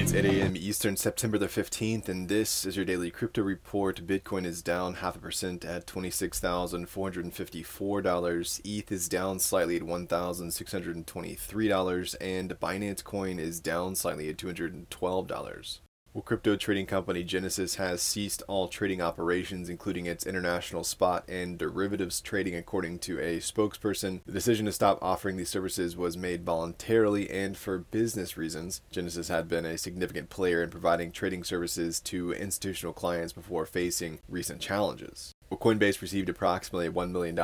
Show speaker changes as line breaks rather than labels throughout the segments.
It's 8 a.m. Eastern, September the 15th, and this is your daily crypto report. Bitcoin is down half a percent at $26,454. ETH is down slightly at $1,623, and Binance Coin is down slightly at $212. Well, crypto trading company Genesis has ceased all trading operations, including its international spot and derivatives trading, according to a spokesperson. The decision to stop offering these services was made voluntarily and for business reasons. Genesis had been a significant player in providing trading services to institutional clients before facing recent challenges. Coinbase received approximately $1 million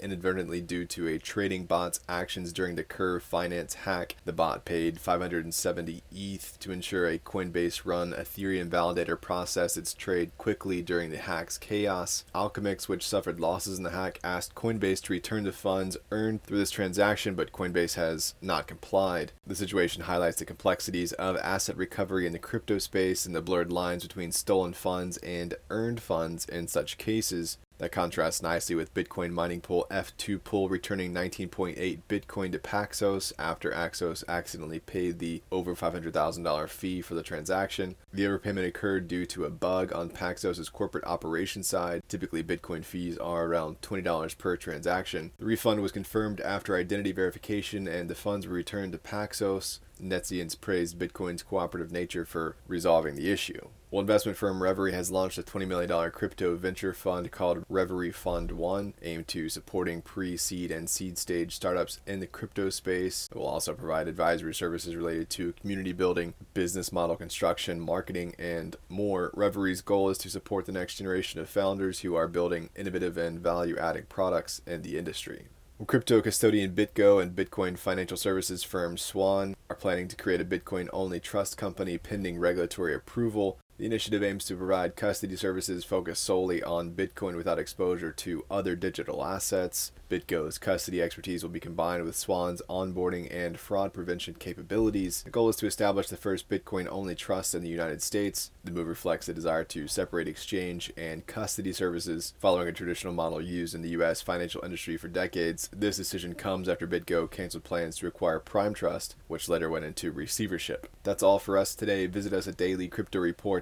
inadvertently due to a trading bot's actions during the Curve Finance hack. The bot paid 570 ETH to ensure a Coinbase run Ethereum validator processed its trade quickly during the hack's chaos. Alchemix, which suffered losses in the hack, asked Coinbase to return the funds earned through this transaction, but Coinbase has not complied. The situation highlights the complexities of asset recovery in the crypto space and the blurred lines between stolen funds and earned funds in such cases. That contrasts nicely with Bitcoin mining pool F2Pool returning 19.8 Bitcoin to Paxos after Paxos accidentally paid the over $500,000 fee for the transaction. The overpayment occurred due to a bug on Paxos' corporate operations side. Typically, Bitcoin fees are around $20 per transaction. The refund was confirmed after identity verification and the funds were returned to Paxos. Netzians praised Bitcoin's cooperative nature for resolving the issue. Well, investment firm Reverie has launched a $20 million crypto venture fund called Reverie Fund 1, aimed to supporting pre seed and seed stage startups in the crypto space. It will also provide advisory services related to community building, business model construction, marketing, and more. Reverie's goal is to support the next generation of founders who are building innovative and value adding products in the industry. Crypto custodian BitGo and Bitcoin financial services firm Swan are planning to create a Bitcoin only trust company pending regulatory approval. The initiative aims to provide custody services focused solely on Bitcoin without exposure to other digital assets. BitGo's custody expertise will be combined with Swan's onboarding and fraud prevention capabilities. The goal is to establish the first Bitcoin only trust in the United States. The move reflects a desire to separate exchange and custody services following a traditional model used in the U.S. financial industry for decades. This decision comes after BitGo canceled plans to acquire Prime Trust, which later went into receivership. That's all for us today. Visit us at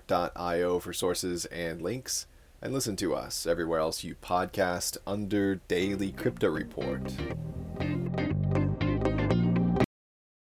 Substack.io for sources and links, and listen to us everywhere else you podcast under Daily Crypto Report.